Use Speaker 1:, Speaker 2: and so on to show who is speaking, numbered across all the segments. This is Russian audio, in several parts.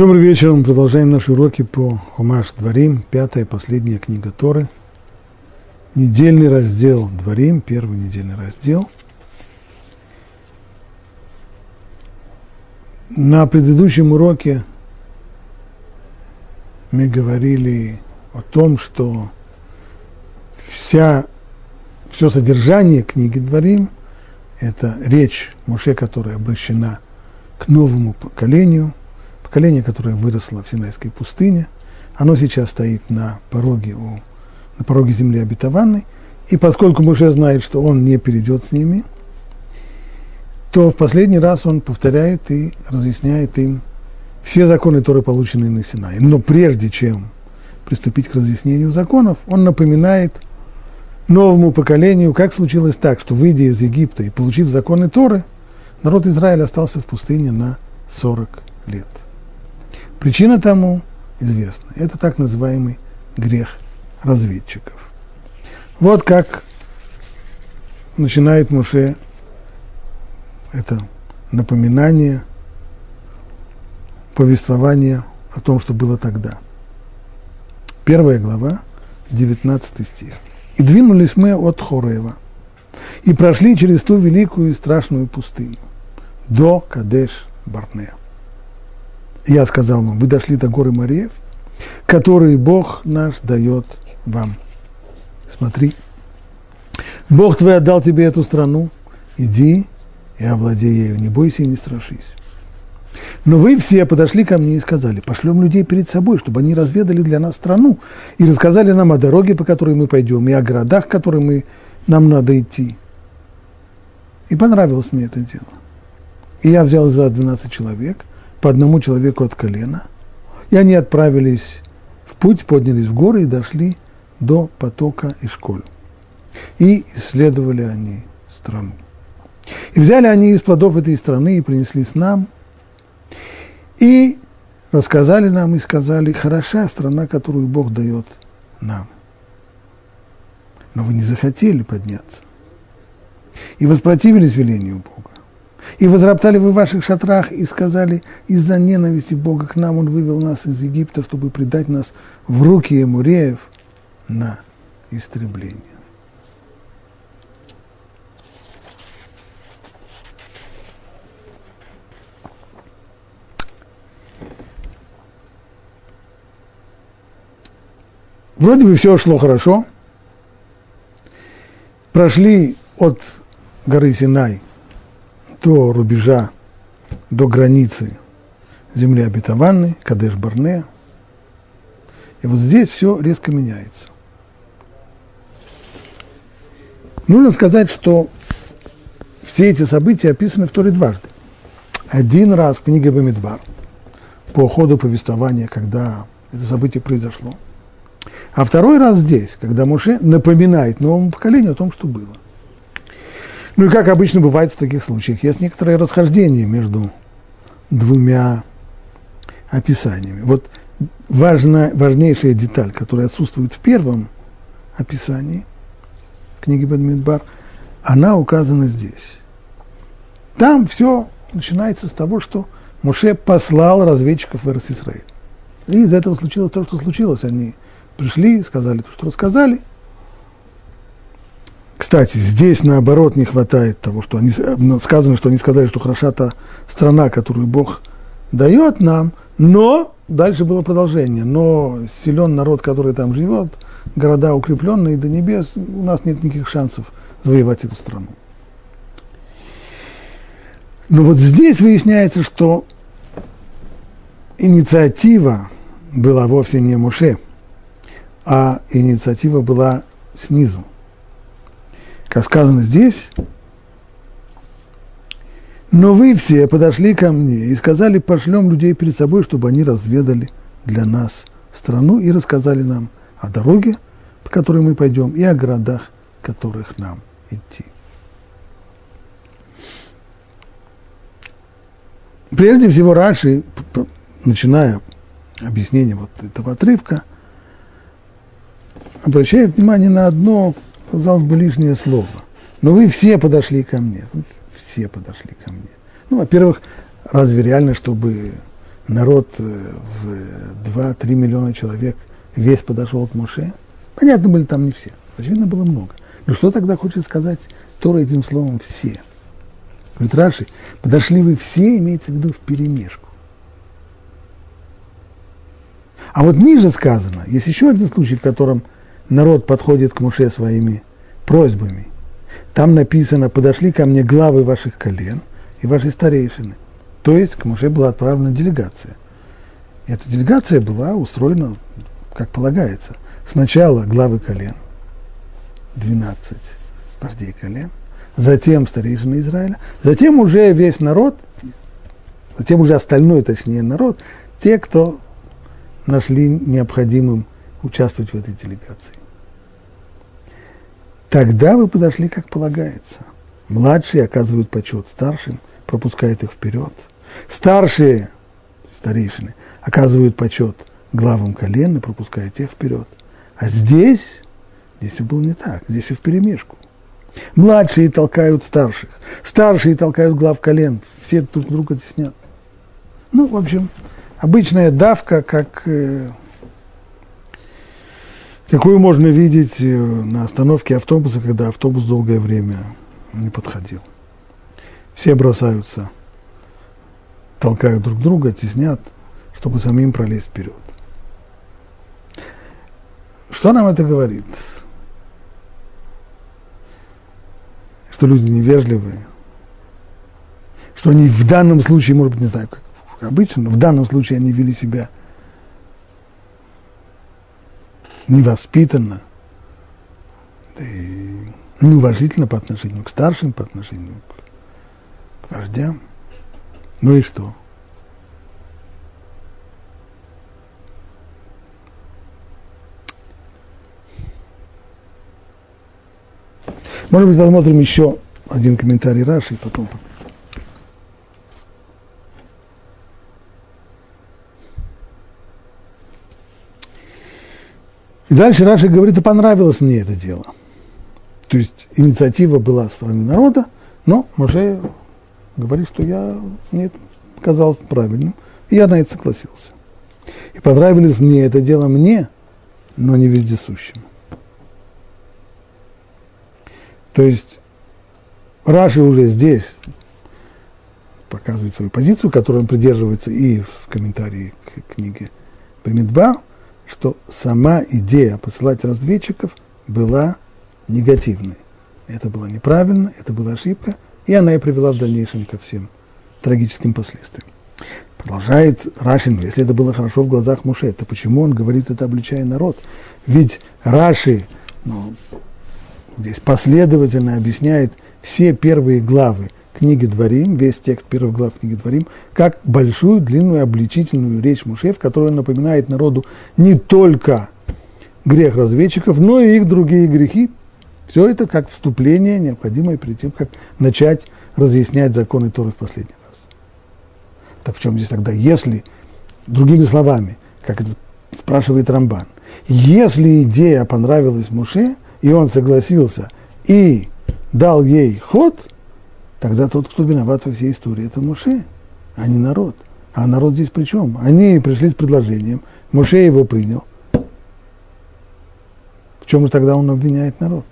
Speaker 1: Добрый вечер. Мы продолжаем наши уроки по Хумаш Дворим, пятая последняя книга Торы. Недельный раздел Дворим, первый недельный раздел. На предыдущем уроке мы говорили о том, что вся, все содержание книги Дворим – это речь Муше, которая обращена к новому поколению – поколение, которое выросло в Синайской пустыне, оно сейчас стоит на пороге, у, на пороге земли обетованной, и поскольку Муше знает, что он не перейдет с ними, то в последний раз он повторяет и разъясняет им все законы, которые получены на Синае. Но прежде чем приступить к разъяснению законов, он напоминает новому поколению, как случилось так, что, выйдя из Египта и получив законы Торы, народ Израиля остался в пустыне на 40 лет. Причина тому известна. Это так называемый грех разведчиков. Вот как начинает Муше это напоминание, повествование о том, что было тогда. Первая глава, 19 стих. «И двинулись мы от Хорева, и прошли через ту великую и страшную пустыню, до Кадеш-Барнеа. Я сказал вам, вы дошли до горы Мариев, которые Бог наш дает вам. Смотри, Бог твой отдал тебе эту страну, иди и овладей ею, не бойся и не страшись. Но вы все подошли ко мне и сказали, пошлем людей перед собой, чтобы они разведали для нас страну и рассказали нам о дороге, по которой мы пойдем, и о городах, к которым мы, нам надо идти. И понравилось мне это дело. И я взял из вас 12 человек, по одному человеку от колена. И они отправились в путь, поднялись в горы и дошли до потока Ишколь. И исследовали они страну. И взяли они из плодов этой страны и принесли с нам, и рассказали нам и сказали, хороша страна, которую Бог дает нам. Но вы не захотели подняться. И воспротивились велению Бога. И возроптали вы в ваших шатрах и сказали, из-за ненависти Бога к нам Он вывел нас из Египта, чтобы предать нас в руки Емуреев на истребление. Вроде бы все шло хорошо. Прошли от горы Синай – до рубежа, до границы земли обетованной, Кадеш-Барне. И вот здесь все резко меняется. Нужно сказать, что все эти события описаны в Торе дважды. Один раз в книге Бамидбар, по ходу повествования, когда это событие произошло. А второй раз здесь, когда Муше напоминает новому поколению о том, что было. Ну и как обычно бывает в таких случаях, есть некоторое расхождение между двумя описаниями. Вот важна, важнейшая деталь, которая отсутствует в первом описании книги Бадмидбар, она указана здесь. Там все начинается с того, что Муше послал разведчиков в Иерусалим. И из этого случилось то, что случилось. Они пришли, сказали то, что рассказали, кстати, здесь наоборот не хватает того, что они, ну, сказано, что они сказали, что хороша та страна, которую Бог дает нам, но дальше было продолжение. Но силен народ, который там живет, города укрепленные до небес, у нас нет никаких шансов завоевать эту страну. Но вот здесь выясняется, что инициатива была вовсе не Муше, а инициатива была снизу как сказано здесь, но вы все подошли ко мне и сказали, пошлем людей перед собой, чтобы они разведали для нас страну и рассказали нам о дороге, по которой мы пойдем, и о городах, которых нам идти. Прежде всего, Раши, начиная объяснение вот этого отрывка, обращает внимание на одно казалось бы, лишнее слово. Но вы все подошли ко мне. Все подошли ко мне. Ну, во-первых, разве реально, чтобы народ э, в 2-3 миллиона человек весь подошел к Моше. Понятно, были там не все. Очевидно, было много. Но что тогда хочет сказать Тора этим словом «все»? Говорит Раши, подошли вы все, имеется в виду в перемешку. А вот ниже сказано, есть еще один случай, в котором народ подходит к Муше своими просьбами. Там написано, подошли ко мне главы ваших колен и ваши старейшины. То есть к Муше была отправлена делегация. И эта делегация была устроена, как полагается. Сначала главы колен, 12 вождей колен, затем старейшины Израиля, затем уже весь народ, затем уже остальной, точнее, народ, те, кто нашли необходимым участвовать в этой делегации. Тогда вы подошли, как полагается. Младшие оказывают почет старшим, пропускают их вперед. Старшие, старейшины, оказывают почет главам колен и пропускают тех вперед. А здесь, здесь все было не так, здесь все вперемешку. Младшие толкают старших, старшие толкают глав колен, все друг друга теснят. Ну, в общем, обычная давка, как, э, какую можно видеть э, на остановке автобуса, когда автобус долгое время не подходил. Все бросаются, толкают друг друга, теснят, чтобы самим пролезть вперед. Что нам это говорит? Что люди невежливые, что они в данном случае, может быть, не знаю, как обычно, но в данном случае они вели себя невоспитанно, да и неуважительно по отношению к старшим, по отношению к вождям. Ну и что? Может быть, посмотрим еще один комментарий Раши, и потом И дальше Раша говорит, и понравилось мне это дело. То есть инициатива была со стороны народа, но Моше говорит, что я, мне это показалось правильным, и я на это согласился. И понравилось мне это дело мне, но не вездесущим. То есть Раши уже здесь показывает свою позицию, которую он придерживается и в комментарии к книге Бамидбар, что сама идея посылать разведчиков была негативной. Это было неправильно, это была ошибка, и она и привела в дальнейшем ко всем трагическим последствиям. Продолжает Рашин, если это было хорошо в глазах Муше, то почему он говорит это, обличая народ? Ведь Раши ну, здесь последовательно объясняет все первые главы книги Дворим, весь текст первых глав книги Дворим, как большую, длинную, обличительную речь Муше, в которой напоминает народу не только грех разведчиков, но и их другие грехи. Все это как вступление, необходимое перед тем, как начать разъяснять законы Торы в последний раз. Так в чем здесь тогда, если, другими словами, как это спрашивает Рамбан, если идея понравилась Муше, и он согласился и дал ей ход – тогда тот, кто виноват во всей истории, это Муше, а не народ. А народ здесь при чем? Они пришли с предложением, Муше его принял. В чем же тогда он обвиняет народ?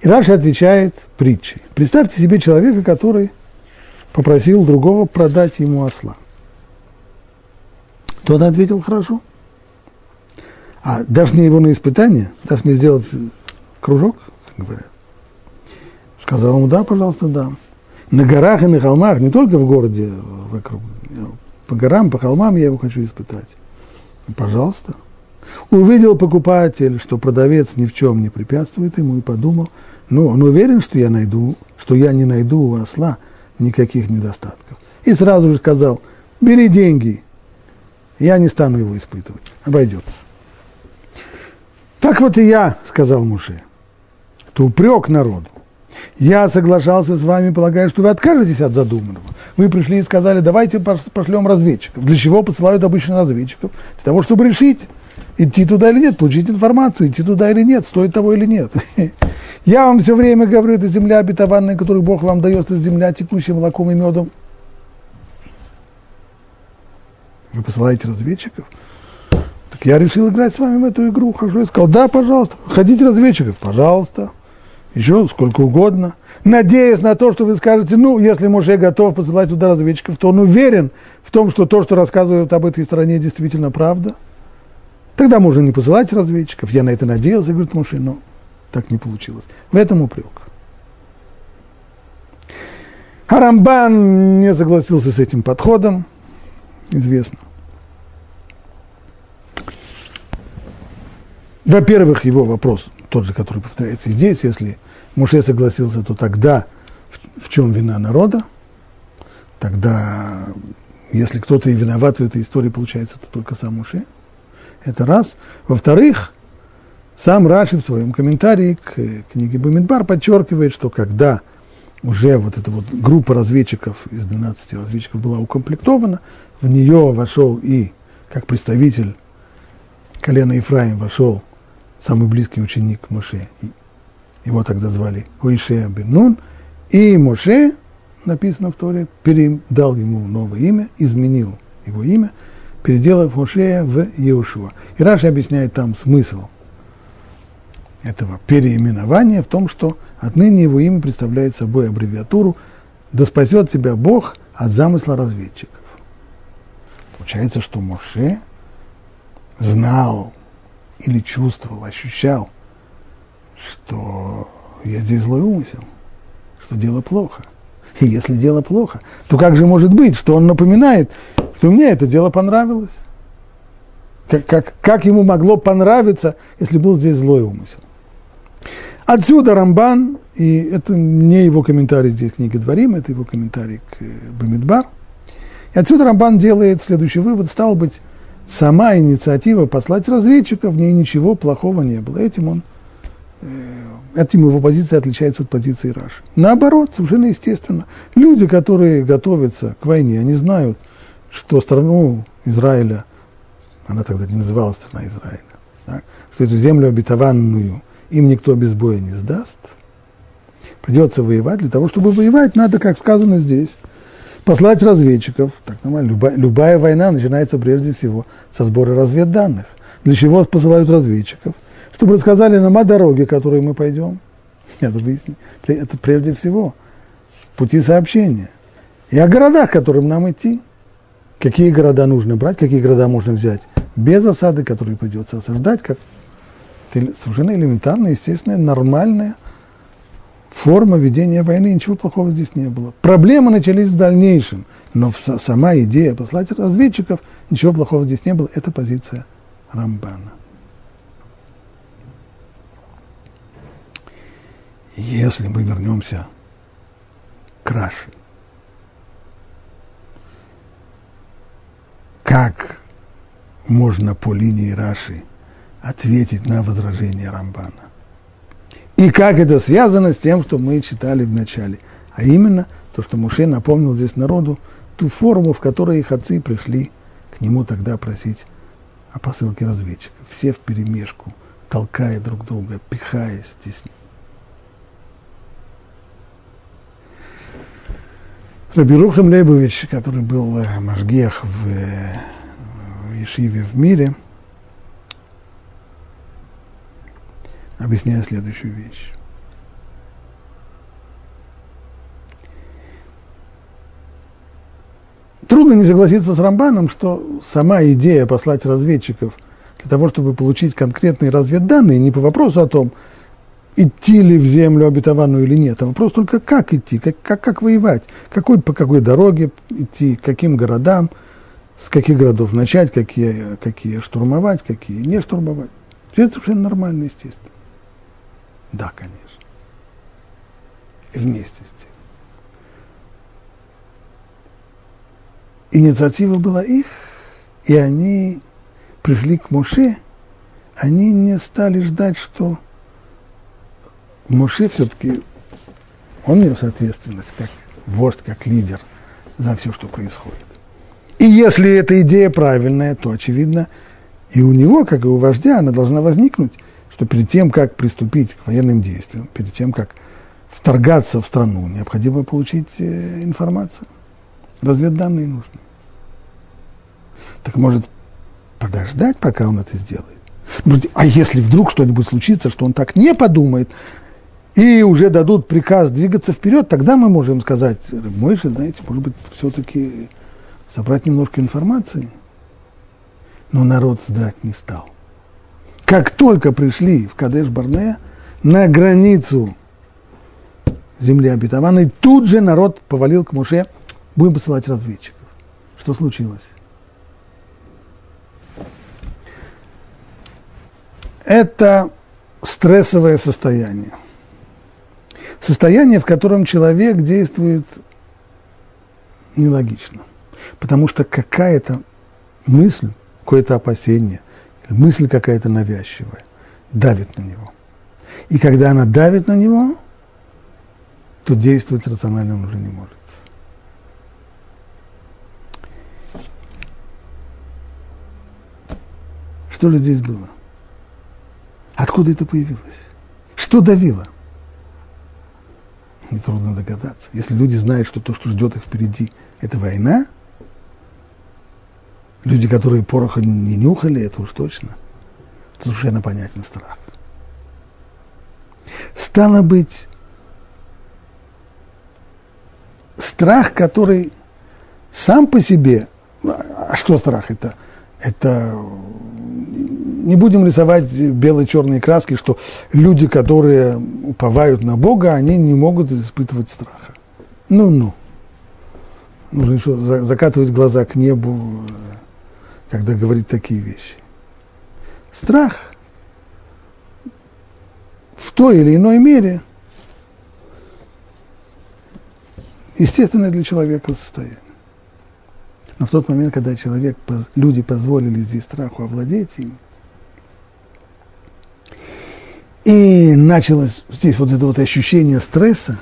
Speaker 1: И Раша отвечает притчей. Представьте себе человека, который попросил другого продать ему осла. Тот ответил хорошо. А дашь мне его на испытание, дашь мне сделать кружок, говорят. Сказал ему, да, пожалуйста, да. На горах и на холмах, не только в городе вокруг, по горам, по холмам я его хочу испытать. Пожалуйста. Увидел покупатель, что продавец ни в чем не препятствует ему, и подумал, ну, он уверен, что я найду, что я не найду у осла никаких недостатков. И сразу же сказал, бери деньги, я не стану его испытывать, обойдется. Так вот и я, сказал Муше, это упрек народу. Я соглашался с вами, полагая, что вы откажетесь от задуманного. Вы пришли и сказали, давайте пошлем разведчиков. Для чего посылают обычно разведчиков? Для того, чтобы решить, идти туда или нет, получить информацию, идти туда или нет, стоит того или нет. Я вам все время говорю, это земля обетованная, которую Бог вам дает, это земля, текущая молоком и медом. Вы посылаете разведчиков? Так я решил играть с вами в эту игру. Хожу и сказал, да, пожалуйста, ходите разведчиков, пожалуйста. Еще сколько угодно. Надеясь на то, что вы скажете, ну, если Моше готов посылать туда разведчиков, то он уверен в том, что то, что рассказывают об этой стране, действительно правда. Тогда можно не посылать разведчиков. Я на это надеялся, говорит Моше, но так не получилось. В этом упрек. Харамбан не согласился с этим подходом, известно. Во-первых, его вопрос тот же, который повторяется здесь, если Муше согласился, то тогда в, в чем вина народа? Тогда, если кто-то и виноват в этой истории, получается, то только сам Муше. Это раз. Во-вторых, сам Раши в своем комментарии к книге Бамидбар подчеркивает, что когда уже вот эта вот группа разведчиков из 12 разведчиков была укомплектована, в нее вошел и, как представитель колена Ефраим, вошел самый близкий ученик Моше. Его тогда звали Хуишея бен. И Моше, написано в Торе, передал ему новое имя, изменил его имя, переделав Мошея в Иешуа. И Раши объясняет там смысл этого переименования в том, что отныне его имя представляет собой аббревиатуру «Да спасет тебя Бог от замысла разведчиков». Получается, что Моше знал или чувствовал, ощущал, что я здесь злой умысел, что дело плохо. И если дело плохо, то как же может быть, что он напоминает, что мне это дело понравилось? Как, как, как ему могло понравиться, если был здесь злой умысел? Отсюда Рамбан, и это не его комментарий здесь книги Дворим, это его комментарий к э, Бамидбар. И отсюда Рамбан делает следующий вывод, стал быть, сама инициатива послать разведчиков, в ней ничего плохого не было. Этим он, этим его позиция отличается от позиции Раши. Наоборот, совершенно естественно. Люди, которые готовятся к войне, они знают, что страну Израиля, она тогда не называлась страна Израиля, так, что эту землю обетованную им никто без боя не сдаст. Придется воевать. Для того, чтобы воевать, надо, как сказано здесь, послать разведчиков, так нормально, любая, любая война начинается прежде всего со сбора разведданных. Для чего посылают разведчиков? Чтобы рассказали нам о дороге, которой мы пойдем. Это, это прежде всего пути сообщения. И о городах, которым нам идти. Какие города нужно брать, какие города можно взять без осады, которые придется осаждать, как совершенно элементарная, естественная, нормальная – форма ведения войны, ничего плохого здесь не было. Проблемы начались в дальнейшем, но сама идея послать разведчиков, ничего плохого здесь не было, это позиция Рамбана. Если мы вернемся к Раши, как можно по линии Раши ответить на возражение Рамбана? И как это связано с тем, что мы читали в начале. А именно, то, что Муше напомнил здесь народу, ту форму, в которой их отцы пришли к нему тогда просить о посылке разведчиков. Все в перемешку, толкая друг друга, пихая, стесняя. Рабирухам Лейбович, который был э, Машгех в, э, в Ешиве в мире – объясняя следующую вещь. Трудно не согласиться с Рамбаном, что сама идея послать разведчиков для того, чтобы получить конкретные разведданные, не по вопросу о том, идти ли в землю обетованную или нет, а вопрос только как идти, как, как, как воевать, какой, по какой дороге идти, каким городам, с каких городов начать, какие, какие штурмовать, какие не штурмовать. Все это совершенно нормально, естественно. Да, конечно. И вместе с тем. Инициатива была их, и они пришли к Моше, они не стали ждать, что Моше все-таки, он нес ответственность как вождь, как лидер за все, что происходит. И если эта идея правильная, то, очевидно, и у него, как и у вождя, она должна возникнуть что перед тем, как приступить к военным действиям, перед тем, как вторгаться в страну, необходимо получить э, информацию. Разведданные нужны. Так может подождать, пока он это сделает? А если вдруг что-нибудь случится, что он так не подумает, и уже дадут приказ двигаться вперед, тогда мы можем сказать, Мойша, знаете, может быть, все-таки собрать немножко информации. Но народ сдать не стал. Как только пришли в Кадеш-Барнея, на границу земли обетованной, тут же народ повалил к Муше, будем посылать разведчиков. Что случилось? Это стрессовое состояние. Состояние, в котором человек действует нелогично. Потому что какая-то мысль, какое-то опасение, мысль какая-то навязчивая давит на него. И когда она давит на него, то действовать рационально он уже не может. Что же здесь было? Откуда это появилось? Что давило? Нетрудно догадаться. Если люди знают, что то, что ждет их впереди, это война, люди, которые пороха не нюхали, это уж точно, то совершенно понятен страх. Стало быть, страх, который сам по себе, а что страх это? Это не будем рисовать бело-черные краски, что люди, которые уповают на Бога, они не могут испытывать страха. Ну-ну. Нужно еще закатывать глаза к небу, когда говорит такие вещи. Страх в той или иной мере естественное для человека состояние. Но в тот момент, когда человек, люди позволили здесь страху овладеть ими, и началось здесь вот это вот ощущение стресса,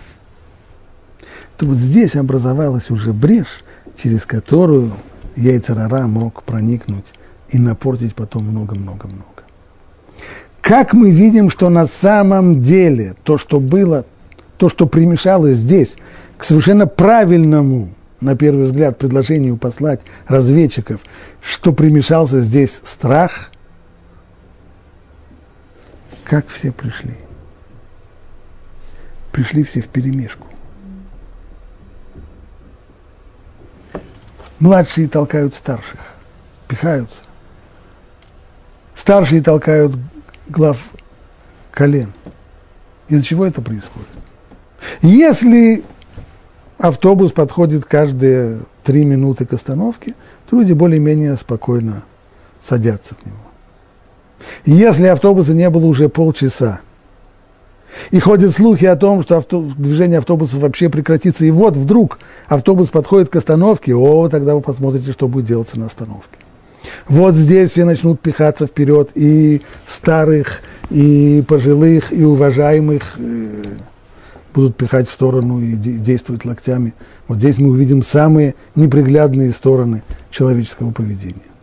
Speaker 1: то вот здесь образовалась уже брешь, через которую яйцерара мог проникнуть и напортить потом много-много-много. Как мы видим, что на самом деле то, что было, то, что примешалось здесь к совершенно правильному, на первый взгляд, предложению послать разведчиков, что примешался здесь страх – как все пришли? Пришли все в перемешку. Младшие толкают старших, пихаются. Старшие толкают глав колен. Из-за чего это происходит? Если автобус подходит каждые три минуты к остановке, то люди более-менее спокойно садятся в него. Если автобуса не было уже полчаса, и ходят слухи о том, что авто, движение автобусов вообще прекратится, и вот вдруг автобус подходит к остановке, о, тогда вы посмотрите, что будет делаться на остановке. Вот здесь все начнут пихаться вперед, и старых, и пожилых, и уважаемых э, будут пихать в сторону и действовать локтями. Вот здесь мы увидим самые неприглядные стороны человеческого поведения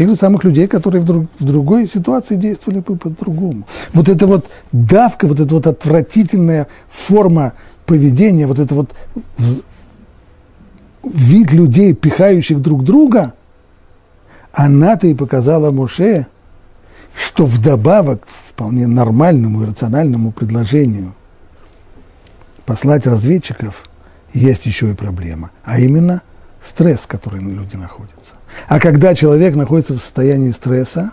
Speaker 1: тех же самых людей, которые в, друг, в другой ситуации действовали бы по-другому. Вот эта вот давка, вот эта вот отвратительная форма поведения, вот это вот вид людей, пихающих друг друга, она-то и показала Моше, что вдобавок вполне нормальному и рациональному предложению послать разведчиков есть еще и проблема, а именно стресс, в котором люди находятся. А когда человек находится в состоянии стресса,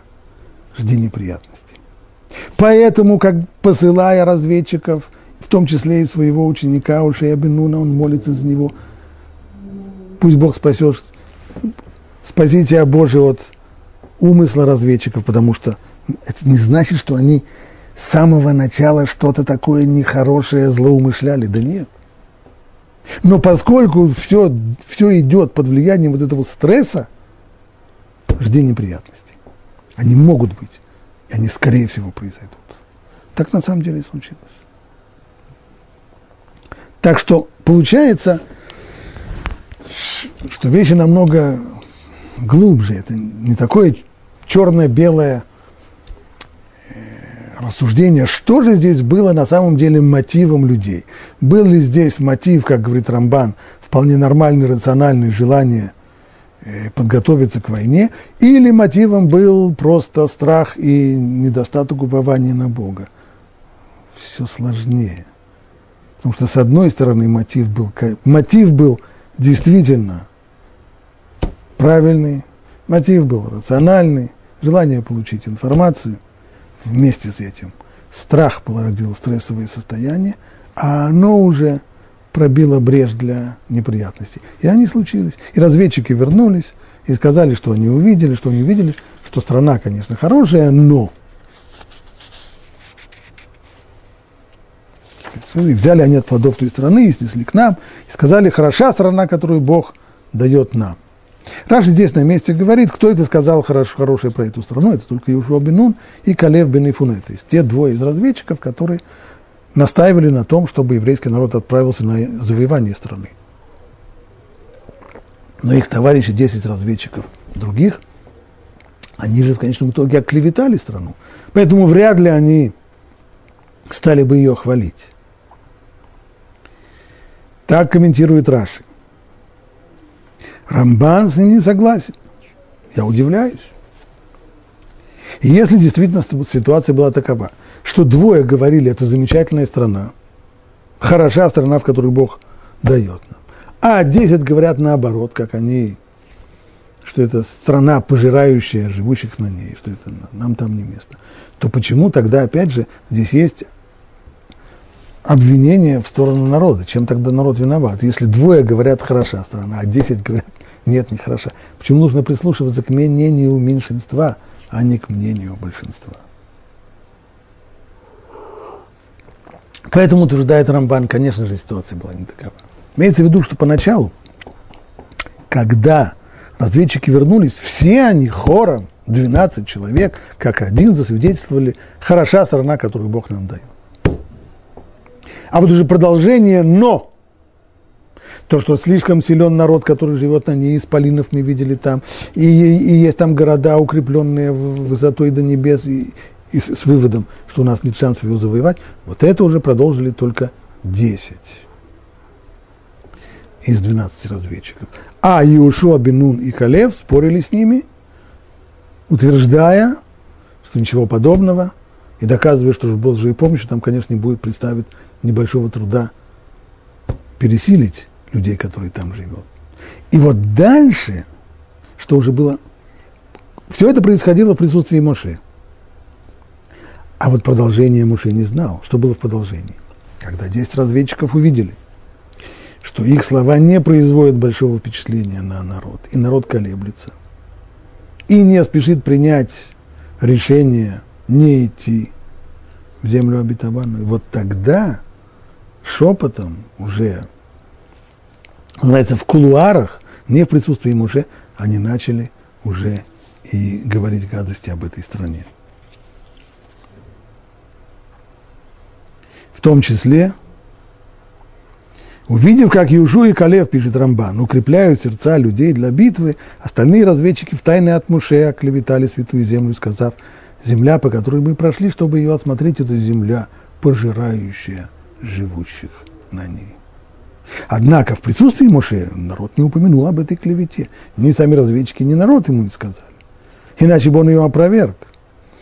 Speaker 1: жди неприятностей. Поэтому, как посылая разведчиков, в том числе и своего ученика Ушея Бенуна, он молится за него, пусть Бог спасет, спасите о Боже от умысла разведчиков, потому что это не значит, что они с самого начала что-то такое нехорошее злоумышляли. Да нет. Но поскольку все, все идет под влиянием вот этого стресса, жди неприятностей. Они могут быть, и они, скорее всего, произойдут. Так на самом деле и случилось. Так что получается, что вещи намного глубже. Это не такое черно-белое э, рассуждение, что же здесь было на самом деле мотивом людей. Был ли здесь мотив, как говорит Рамбан, вполне нормальный, рациональное желание подготовиться к войне, или мотивом был просто страх и недостаток упования на Бога. Все сложнее. Потому что, с одной стороны, мотив был, мотив был действительно правильный, мотив был рациональный, желание получить информацию. Вместе с этим страх породил стрессовое состояние, а оно уже пробило брешь для неприятностей. И они случились. И разведчики вернулись и сказали, что они увидели, что они увидели, что страна, конечно, хорошая, но И взяли они от плодов той страны и снесли к нам, и сказали, хороша страна, которую Бог дает нам. Раши здесь на месте говорит, кто это сказал хорош, хорошее про эту страну, это только Юшуа Бенун и Калев Бен Ифуне, то есть те двое из разведчиков, которые настаивали на том, чтобы еврейский народ отправился на завоевание страны. Но их товарищи, 10 разведчиков других, они же в конечном итоге оклеветали страну. Поэтому вряд ли они стали бы ее хвалить. Так комментирует Раши. Рамбан с ним не согласен. Я удивляюсь. И если действительно ситуация была такова, что двое говорили, это замечательная страна, хороша страна, в которую Бог дает нам, а десять говорят наоборот, как они, что это страна, пожирающая живущих на ней, что это нам там не место, то почему тогда, опять же, здесь есть обвинение в сторону народа. Чем тогда народ виноват? Если двое говорят хороша страна, а десять говорят нет, не хороша. Почему нужно прислушиваться к мнению меньшинства, а не к мнению большинства? Поэтому утверждает Рамбан, конечно же, ситуация была не такова. Имеется в виду, что поначалу, когда разведчики вернулись, все они хором, 12 человек, как один, засвидетельствовали, хороша сторона, которую Бог нам дает. А вот уже продолжение «но». То, что слишком силен народ, который живет на ней, исполинов мы видели там, и, и есть там города, укрепленные высотой до небес, и, и с, с выводом, что у нас нет шансов его завоевать, вот это уже продолжили только 10 из 12 разведчиков. А Иушуа, Бенун и Калев спорили с ними, утверждая, что ничего подобного, и доказывая, что с Божьей помощью там, конечно, не будет представить небольшого труда пересилить людей, которые там живут. И вот дальше, что уже было, все это происходило в присутствии Моше. А вот продолжение Моше не знал, что было в продолжении. Когда 10 разведчиков увидели, что их слова не производят большого впечатления на народ, и народ колеблется, и не спешит принять решение не идти в землю обетованную, вот тогда шепотом уже, называется, в кулуарах, не в присутствии Муше, они начали уже и говорить гадости об этой стране. В том числе, увидев, как Южу и Калев, пишет Рамбан, укрепляют сердца людей для битвы, остальные разведчики в тайне от Муше оклеветали святую землю, сказав, земля, по которой мы прошли, чтобы ее осмотреть, это земля, пожирающая живущих на ней. Однако в присутствии Моше народ не упомянул об этой клевете. Ни сами разведчики, ни народ ему не сказали. Иначе бы он ее опроверг.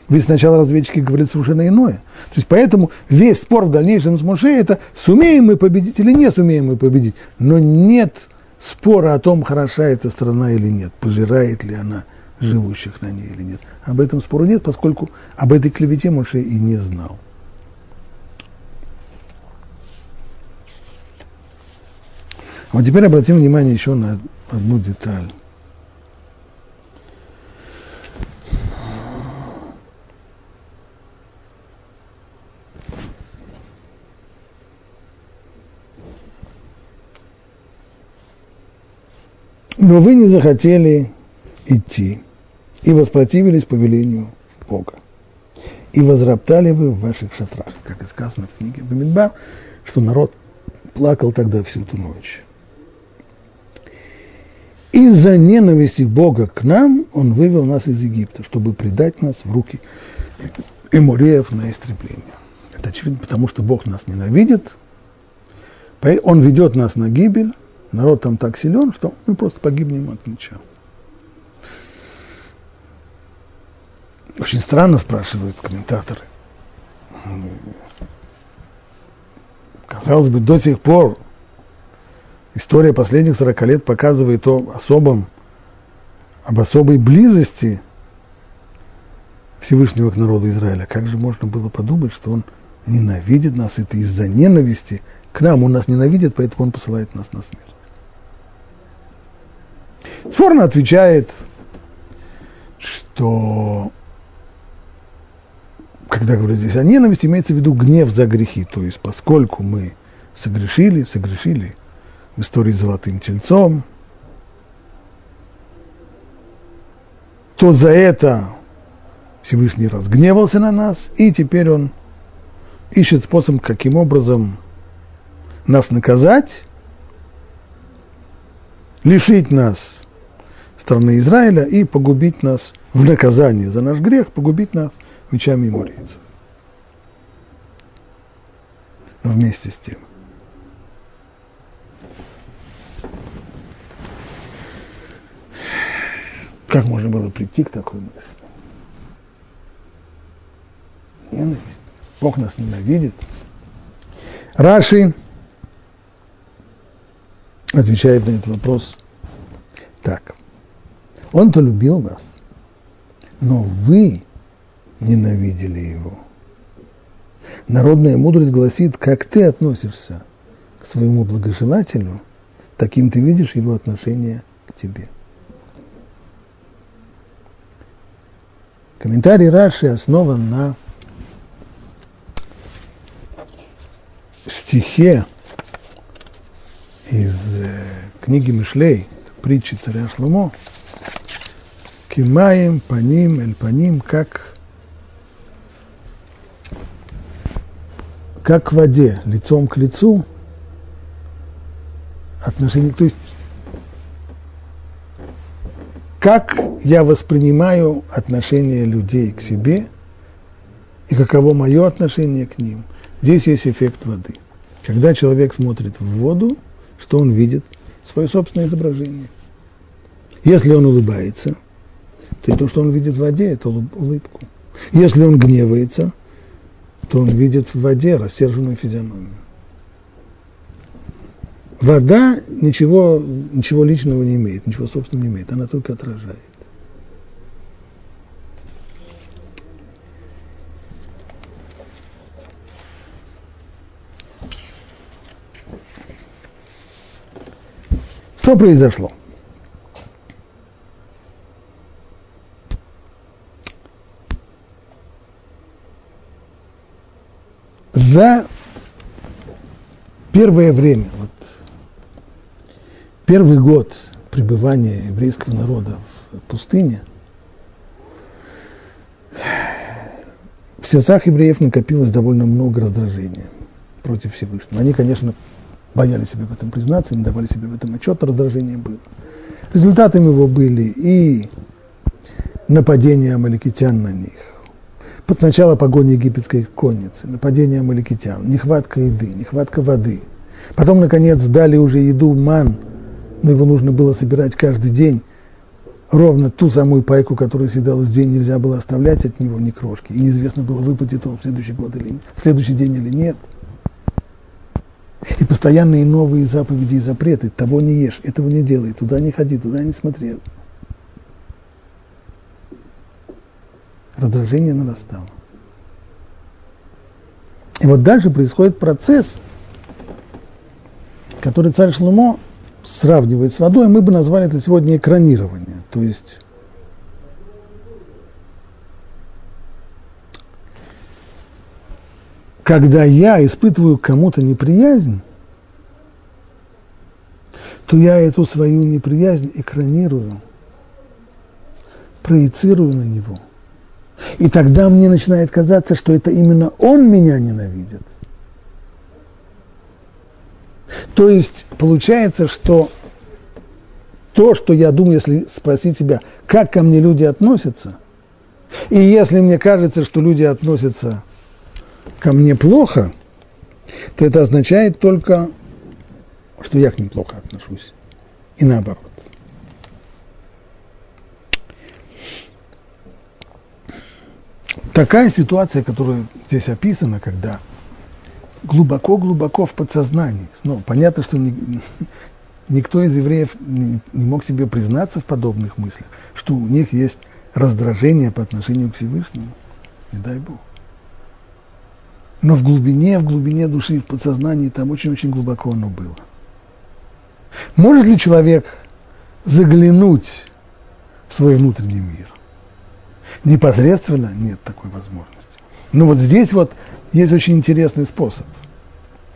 Speaker 1: Ведь сначала разведчики говорили совершенно иное. То есть поэтому весь спор в дальнейшем с Моше – это сумеем мы победить или не сумеем мы победить. Но нет спора о том, хороша эта страна или нет, пожирает ли она живущих на ней или нет. Об этом спора нет, поскольку об этой клевете Моше и не знал. Вот теперь обратим внимание еще на одну деталь. Но вы не захотели идти и воспротивились повелению Бога. И возроптали вы в ваших шатрах, как и сказано в книге Бамидбар, что народ плакал тогда всю эту ночь. Из-за ненависти Бога к нам Он вывел нас из Египта, чтобы предать нас в руки эмуреев на истребление. Это очевидно, потому что Бог нас ненавидит, Он ведет нас на гибель, Народ там так силен, что мы просто погибнем от меча. Очень странно спрашивают комментаторы. Казалось бы, до сих пор история последних 40 лет показывает о особом, об особой близости Всевышнего к народу Израиля. Как же можно было подумать, что он ненавидит нас, это из-за ненависти к нам. Он нас ненавидит, поэтому он посылает нас на смерть. Сфорно отвечает, что когда говорят здесь о ненависти, имеется в виду гнев за грехи. То есть, поскольку мы согрешили, согрешили в истории с золотым тельцом, то за это Всевышний разгневался на нас, и теперь он ищет способ, каким образом нас наказать, лишить нас страны Израиля и погубить нас в наказание за наш грех, погубить нас мечами морейцев. Но вместе с тем. Как можно было прийти к такой мысли? Ненависть. Бог нас ненавидит. Раши отвечает на этот вопрос так. Он-то любил нас, но вы ненавидели его. Народная мудрость гласит, как ты относишься к своему благожелателю, таким ты видишь его отношение к тебе. Комментарий Раши основан на стихе из э, книги Мишлей, притчи царя Шломо, Кимаем, паним, эль паним, как как к воде, лицом к лицу, отношение, то есть как я воспринимаю отношение людей к себе и каково мое отношение к ним. Здесь есть эффект воды. Когда человек смотрит в воду, что он видит? Свое собственное изображение. Если он улыбается, то то, что он видит в воде, это улыбку. Если он гневается – то он видит в воде рассерженную физиономию. Вода ничего, ничего личного не имеет, ничего собственного не имеет, она только отражает. Что произошло? за первое время, вот, первый год пребывания еврейского народа в пустыне, в сердцах евреев накопилось довольно много раздражения против Всевышнего. Они, конечно, боялись себе в этом признаться, не давали себе в этом отчет, раздражение было. Результатом его были и нападение амаликитян на них, Сначала погоня египетской конницы, нападение амаликитян, нехватка еды, нехватка воды. Потом, наконец, дали уже еду ман, но его нужно было собирать каждый день. Ровно ту самую пайку, которая съедалась день, нельзя было оставлять от него ни крошки. И неизвестно было, выпадет он в следующий год или в следующий день или нет. И постоянные новые заповеди и запреты. Того не ешь, этого не делай, туда не ходи, туда не смотри. Раздражение нарастало. И вот дальше происходит процесс, который царь Шлумо сравнивает с водой, мы бы назвали это сегодня экранирование. То есть когда я испытываю кому-то неприязнь, то я эту свою неприязнь экранирую, проецирую на него – и тогда мне начинает казаться, что это именно он меня ненавидит. То есть получается, что то, что я думаю, если спросить себя, как ко мне люди относятся, и если мне кажется, что люди относятся ко мне плохо, то это означает только, что я к ним плохо отношусь. И наоборот. Такая ситуация, которая здесь описана, когда глубоко-глубоко в подсознании, ну, понятно, что ни, никто из евреев не, не мог себе признаться в подобных мыслях, что у них есть раздражение по отношению к Всевышнему, не дай Бог. Но в глубине, в глубине души, в подсознании там очень-очень глубоко оно было. Может ли человек заглянуть в свой внутренний мир? Непосредственно нет такой возможности. Но вот здесь вот есть очень интересный способ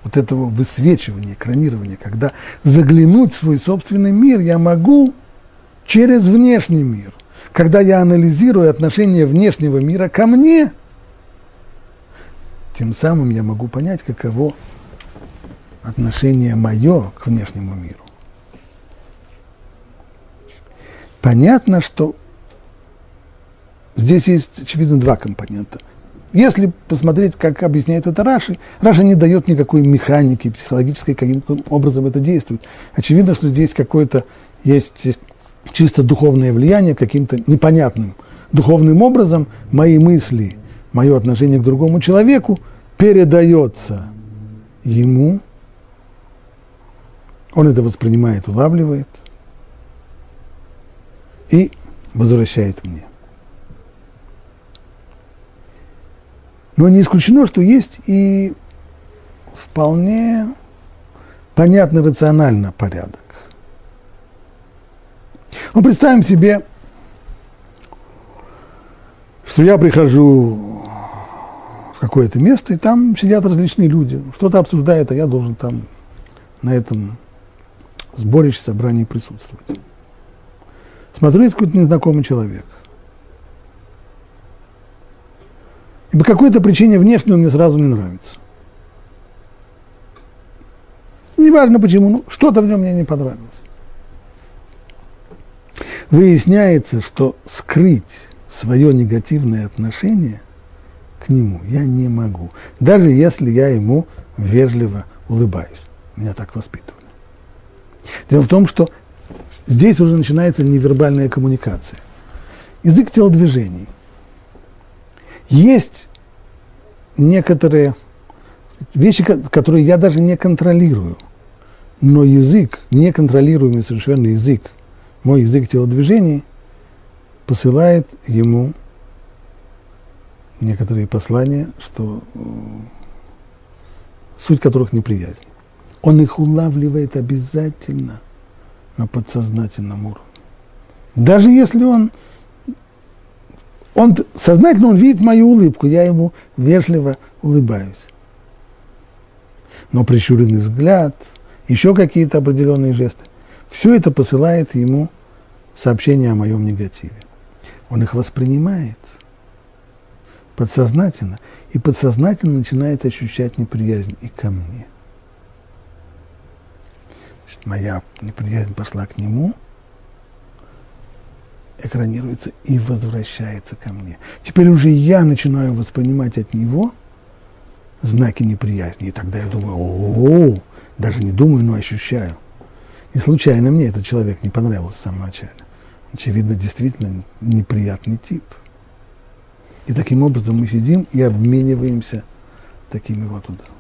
Speaker 1: вот этого высвечивания, экранирования, когда заглянуть в свой собственный мир я могу через внешний мир. Когда я анализирую отношение внешнего мира ко мне, тем самым я могу понять, каково отношение мое к внешнему миру. Понятно, что здесь есть, очевидно, два компонента. Если посмотреть, как объясняет это Раши, Раши не дает никакой механики психологической, каким образом это действует. Очевидно, что здесь какое-то есть, есть чисто духовное влияние, каким-то непонятным духовным образом мои мысли, мое отношение к другому человеку передается ему, он это воспринимает, улавливает и возвращает мне. Но не исключено, что есть и вполне понятный рационально порядок. Ну, представим себе, что я прихожу в какое-то место, и там сидят различные люди, что-то обсуждают, а я должен там на этом сборище, собрании присутствовать. Смотрю, есть какой-то незнакомый человек – И по какой-то причине внешне он мне сразу не нравится. Неважно почему, но что-то в нем мне не понравилось. Выясняется, что скрыть свое негативное отношение к нему я не могу, даже если я ему вежливо улыбаюсь. Меня так воспитывали. Дело в том, что здесь уже начинается невербальная коммуникация. Язык телодвижений – есть некоторые вещи, которые я даже не контролирую. Но язык, неконтролируемый совершенно язык, мой язык телодвижений, посылает ему некоторые послания, что э, суть которых неприязнь. Он их улавливает обязательно на подсознательном уровне. Даже если он он сознательно он видит мою улыбку, я ему вежливо улыбаюсь. Но прищуренный взгляд, еще какие-то определенные жесты, все это посылает ему сообщение о моем негативе. Он их воспринимает подсознательно, и подсознательно начинает ощущать неприязнь и ко мне. Значит, моя неприязнь пошла к нему – экранируется и возвращается ко мне. Теперь уже я начинаю воспринимать от него знаки неприязни. И тогда я думаю, о, даже не думаю, но ощущаю. Не случайно мне этот человек не понравился в самом начале. Очевидно, действительно неприятный тип. И таким образом мы сидим и обмениваемся такими вот ударами.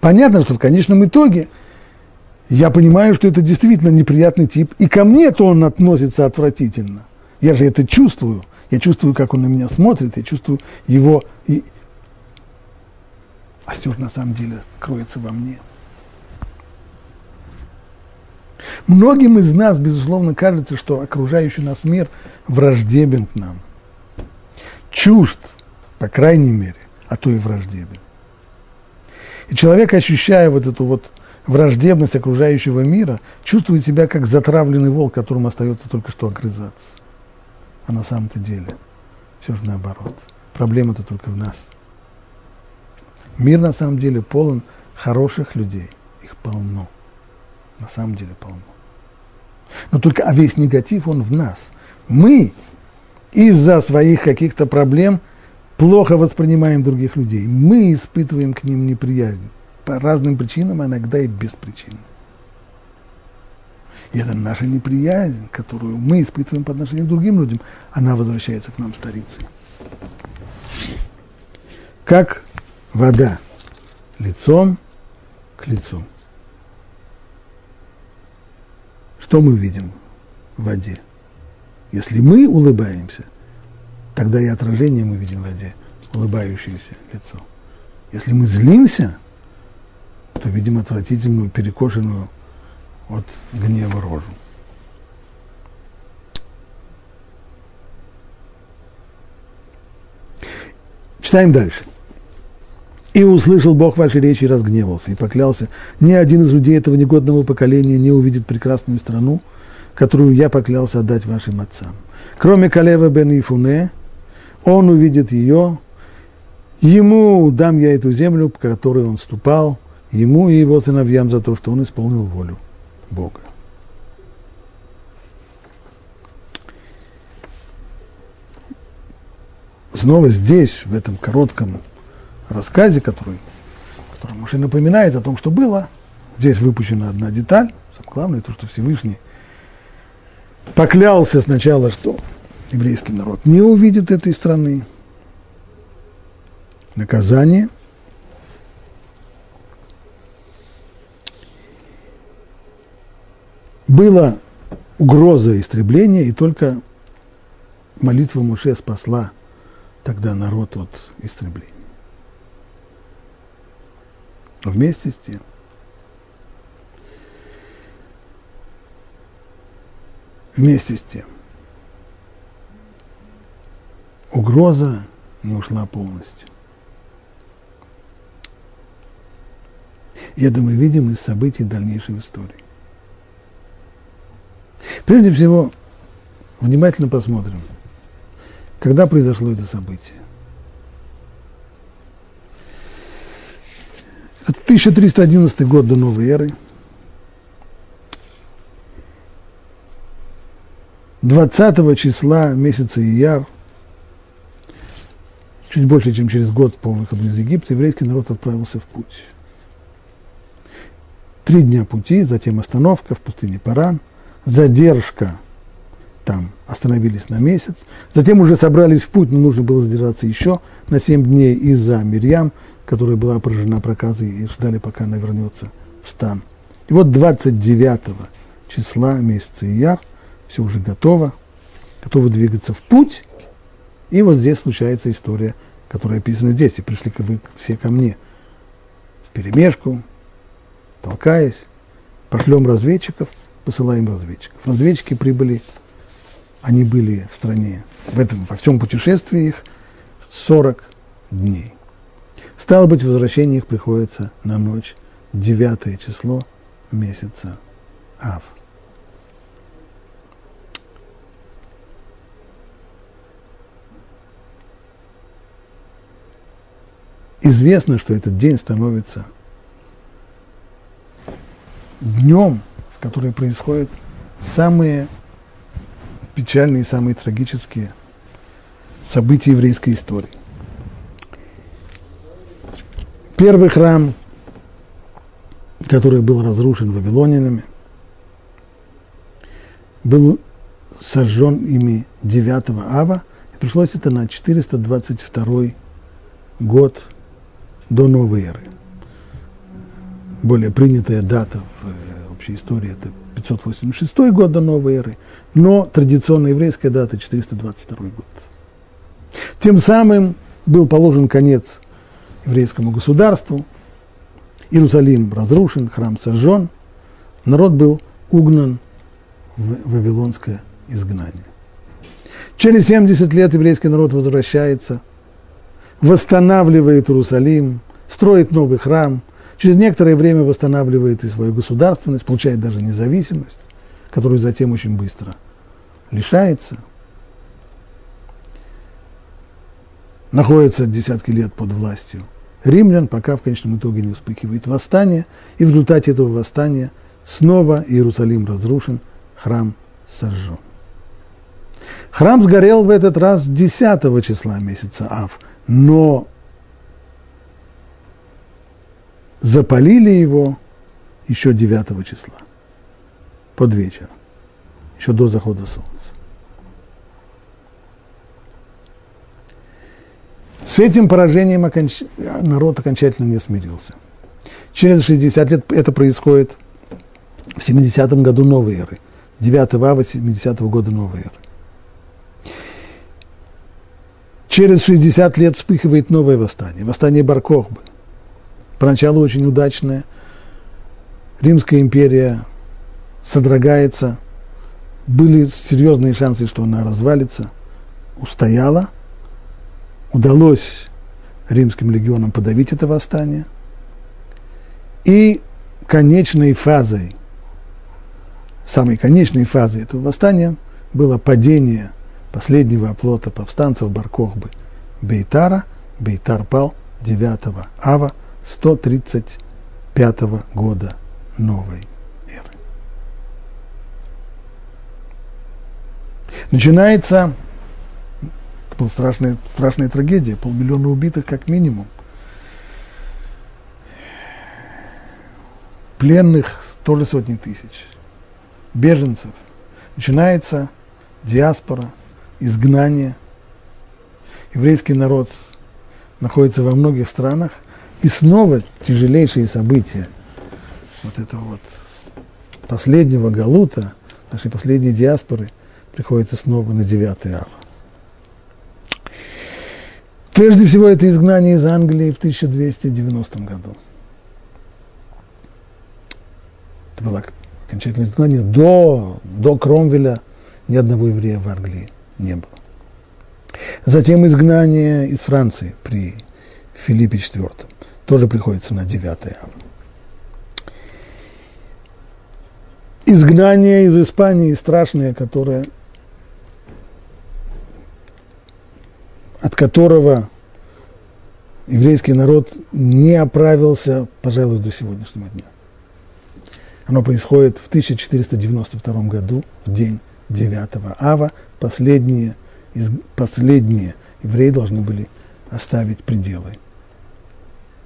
Speaker 1: Понятно, что в конечном итоге – я понимаю, что это действительно неприятный тип, и ко мне-то он относится отвратительно. Я же это чувствую. Я чувствую, как он на меня смотрит, я чувствую его... И... А же на самом деле кроется во мне. Многим из нас, безусловно, кажется, что окружающий нас мир враждебен к нам. Чужд, по крайней мере, а то и враждебен. И человек, ощущая вот эту вот враждебность окружающего мира, чувствует себя как затравленный волк, которому остается только что огрызаться. А на самом-то деле все же наоборот. Проблема-то только в нас. Мир на самом деле полон хороших людей. Их полно. На самом деле полно. Но только а весь негатив, он в нас. Мы из-за своих каких-то проблем плохо воспринимаем других людей. Мы испытываем к ним неприязнь по разным причинам, а иногда и без причин. И это наша неприязнь, которую мы испытываем по отношению к другим людям, она возвращается к нам старицей. как вода лицом к лицу. Что мы видим в воде? Если мы улыбаемся, тогда и отражение мы видим в воде, улыбающееся лицо. Если мы злимся, то видим отвратительную, перекошенную от гнева рожу. Читаем дальше. «И услышал Бог ваши речи и разгневался, и поклялся, ни один из людей этого негодного поколения не увидит прекрасную страну, которую я поклялся отдать вашим отцам. Кроме Калева бен Ифуне, он увидит ее, ему дам я эту землю, по которой он ступал, ему и его сыновьям за то, что он исполнил волю Бога. Снова здесь, в этом коротком рассказе, который, который Моше напоминает о том, что было, здесь выпущена одна деталь, самое главное, то, что Всевышний поклялся сначала, что еврейский народ не увидит этой страны. Наказание. Была угроза истребления, и только молитва Муше спасла тогда народ от истребления. Вместе с тем, вместе с тем, угроза не ушла полностью. И это мы видим из событий дальнейшей истории. Прежде всего, внимательно посмотрим, когда произошло это событие. Это 1311 год до новой эры. 20 числа месяца Ияр, чуть больше, чем через год по выходу из Египта, еврейский народ отправился в путь. Три дня пути, затем остановка в пустыне Паран, задержка. Там остановились на месяц, затем уже собрались в путь, но нужно было задержаться еще на семь дней из-за Мирьям, которая была поражена проказой, и ждали, пока она вернется в стан. И вот 29 числа месяца Ияр, все уже готово, готовы двигаться в путь, и вот здесь случается история, которая описана здесь, и пришли вы все ко мне. В перемешку, толкаясь, пошлем разведчиков, посылаем разведчиков. Разведчики прибыли они были в стране, в этом, во всем путешествии их 40 дней. Стало быть, возвращение их приходится на ночь 9 число месяца Ав. Известно, что этот день становится днем, в который происходят самые печальные, самые трагические события еврейской истории. Первый храм, который был разрушен вавилонянами, был сожжен ими 9 ава, и пришлось это на 422 год до новой эры. Более принятая дата в общей истории – это 586 год до новой эры, но традиционная еврейская дата 422 год. Тем самым был положен конец еврейскому государству, Иерусалим разрушен, храм сожжен, народ был угнан в вавилонское изгнание. Через 70 лет еврейский народ возвращается, восстанавливает Иерусалим, строит новый храм – Через некоторое время восстанавливает и свою государственность, получает даже независимость, которую затем очень быстро лишается. Находится десятки лет под властью римлян, пока в конечном итоге не вспыхивает восстание, и в результате этого восстания снова Иерусалим разрушен, храм сожжен. Храм сгорел в этот раз 10 числа месяца Ав, но запалили его еще 9 числа, под вечер, еще до захода солнца. С этим поражением оконч... народ окончательно не смирился. Через 60 лет это происходит в 70-м году новой эры, 9 ава 70-го года новой эры. Через 60 лет вспыхивает новое восстание, восстание Баркохбы. Поначалу очень удачное. Римская империя содрогается, были серьезные шансы, что она развалится, устояла, удалось римским легионам подавить это восстание. И конечной фазой, самой конечной фазой этого восстания было падение последнего оплота повстанцев Баркохбы Бейтара. Бейтар пал 9 ава 135 года новой Начинается, это была страшная, страшная трагедия, полмиллиона убитых как минимум. Пленных тоже сотни тысяч, беженцев. Начинается диаспора, изгнание. Еврейский народ находится во многих странах, и снова тяжелейшие события вот этого вот последнего галута, нашей последней диаспоры – приходится снова на 9 ава. Прежде всего, это изгнание из Англии в 1290 году. Это было окончательное изгнание. До, до Кромвеля ни одного еврея в Англии не было. Затем изгнание из Франции при Филиппе IV. Тоже приходится на 9 ава. Изгнание из Испании страшное, которое от которого еврейский народ не оправился, пожалуй, до сегодняшнего дня. Оно происходит в 1492 году, в день 9 ава. Последние, последние евреи должны были оставить пределы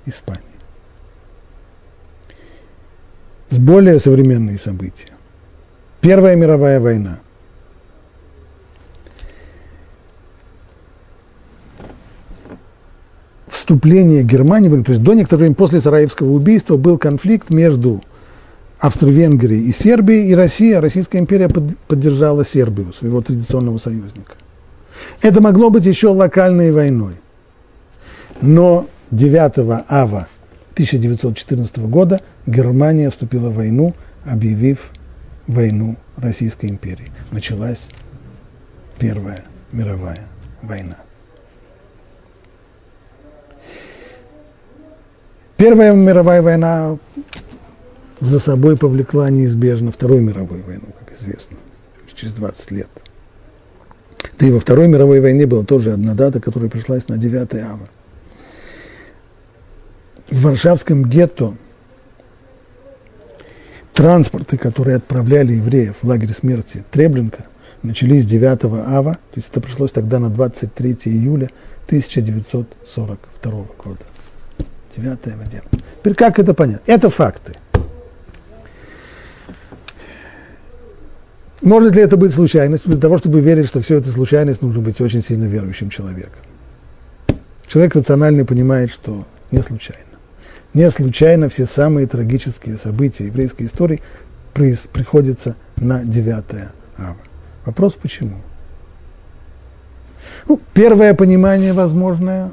Speaker 1: Испании. С более современные события. Первая мировая война – вступления Германии, то есть до некоторого времени после Сараевского убийства был конфликт между Австро-Венгрией и Сербией, и Россия, Российская империя поддержала Сербию, своего традиционного союзника. Это могло быть еще локальной войной. Но 9 ава 1914 года Германия вступила в войну, объявив войну Российской империи. Началась Первая мировая война. Первая мировая война за собой повлекла неизбежно Вторую мировую войну, как известно, через 20 лет. Да и во Второй мировой войне была тоже одна дата, которая пришлась на 9 ава. В Варшавском гетто транспорты, которые отправляли евреев в лагерь смерти Треблинка, начались 9 ава, то есть это пришлось тогда на 23 июля 1942 года. 9 отдел. Теперь как это понять? Это факты. Может ли это быть случайностью? Для того, чтобы верить, что все это случайность, нужно быть очень сильно верующим человеком. Человек рациональный понимает, что не случайно. Не случайно все самые трагические события еврейской истории приходятся на 9 ава. Вопрос почему? Ну, первое понимание возможное,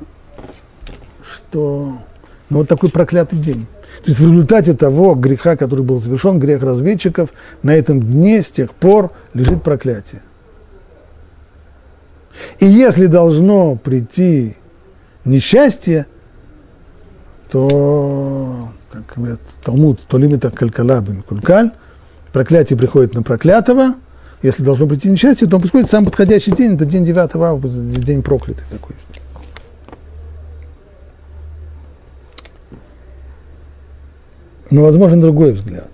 Speaker 1: что но вот такой проклятый день. То есть в результате того греха, который был совершен, грех разведчиков, на этом дне с тех пор лежит проклятие. И если должно прийти несчастье, то, как говорят Талмуд, то лимита калькала бен кулькаль, проклятие приходит на проклятого, если должно прийти несчастье, то он происходит самый подходящий день, это день 9 августа, день проклятый такой. Но возможен другой взгляд.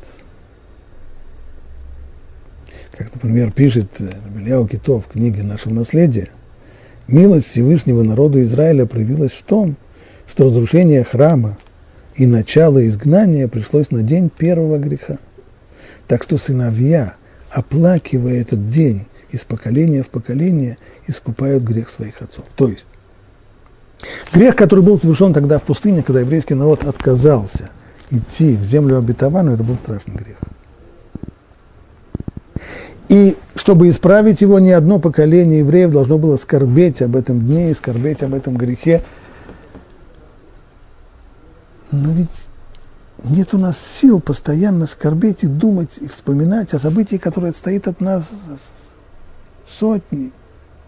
Speaker 1: Как, например, пишет Ильяу Китов в книге «Нашего наследия», милость Всевышнего народу Израиля проявилась в том, что разрушение храма и начало изгнания пришлось на день первого греха. Так что сыновья, оплакивая этот день из поколения в поколение, искупают грех своих отцов. То есть, Грех, который был совершен тогда в пустыне, когда еврейский народ отказался идти в землю обетованную, это был страшный грех. И чтобы исправить его, ни одно поколение евреев должно было скорбеть об этом дне и скорбеть об этом грехе. Но ведь нет у нас сил постоянно скорбеть и думать, и вспоминать о событии, которое отстоит от нас сотни,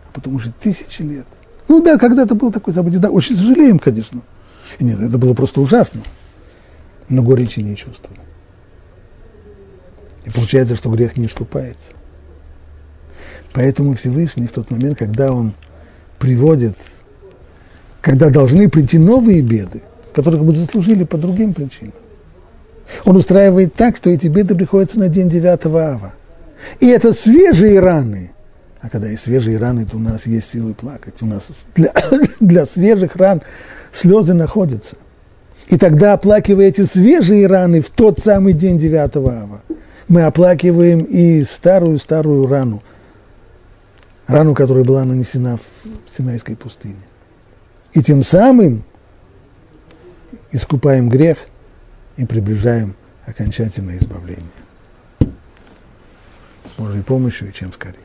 Speaker 1: а потом уже тысячи лет. Ну да, когда-то было такое событие, да, очень сожалеем, конечно. И нет, это было просто ужасно, но горечи не чувствую. И получается, что грех не искупается. Поэтому Всевышний в тот момент, когда он приводит, когда должны прийти новые беды, которых мы заслужили по другим причинам, он устраивает так, что эти беды приходятся на день 9 ава. И это свежие раны. А когда есть свежие раны, то у нас есть силы плакать. У нас для, для свежих ран слезы находятся. И тогда, оплакивая эти свежие раны в тот самый день 9 ава, мы оплакиваем и старую-старую рану, рану, которая была нанесена в Синайской пустыне. И тем самым искупаем грех и приближаем окончательное избавление. С Божьей помощью и чем скорее.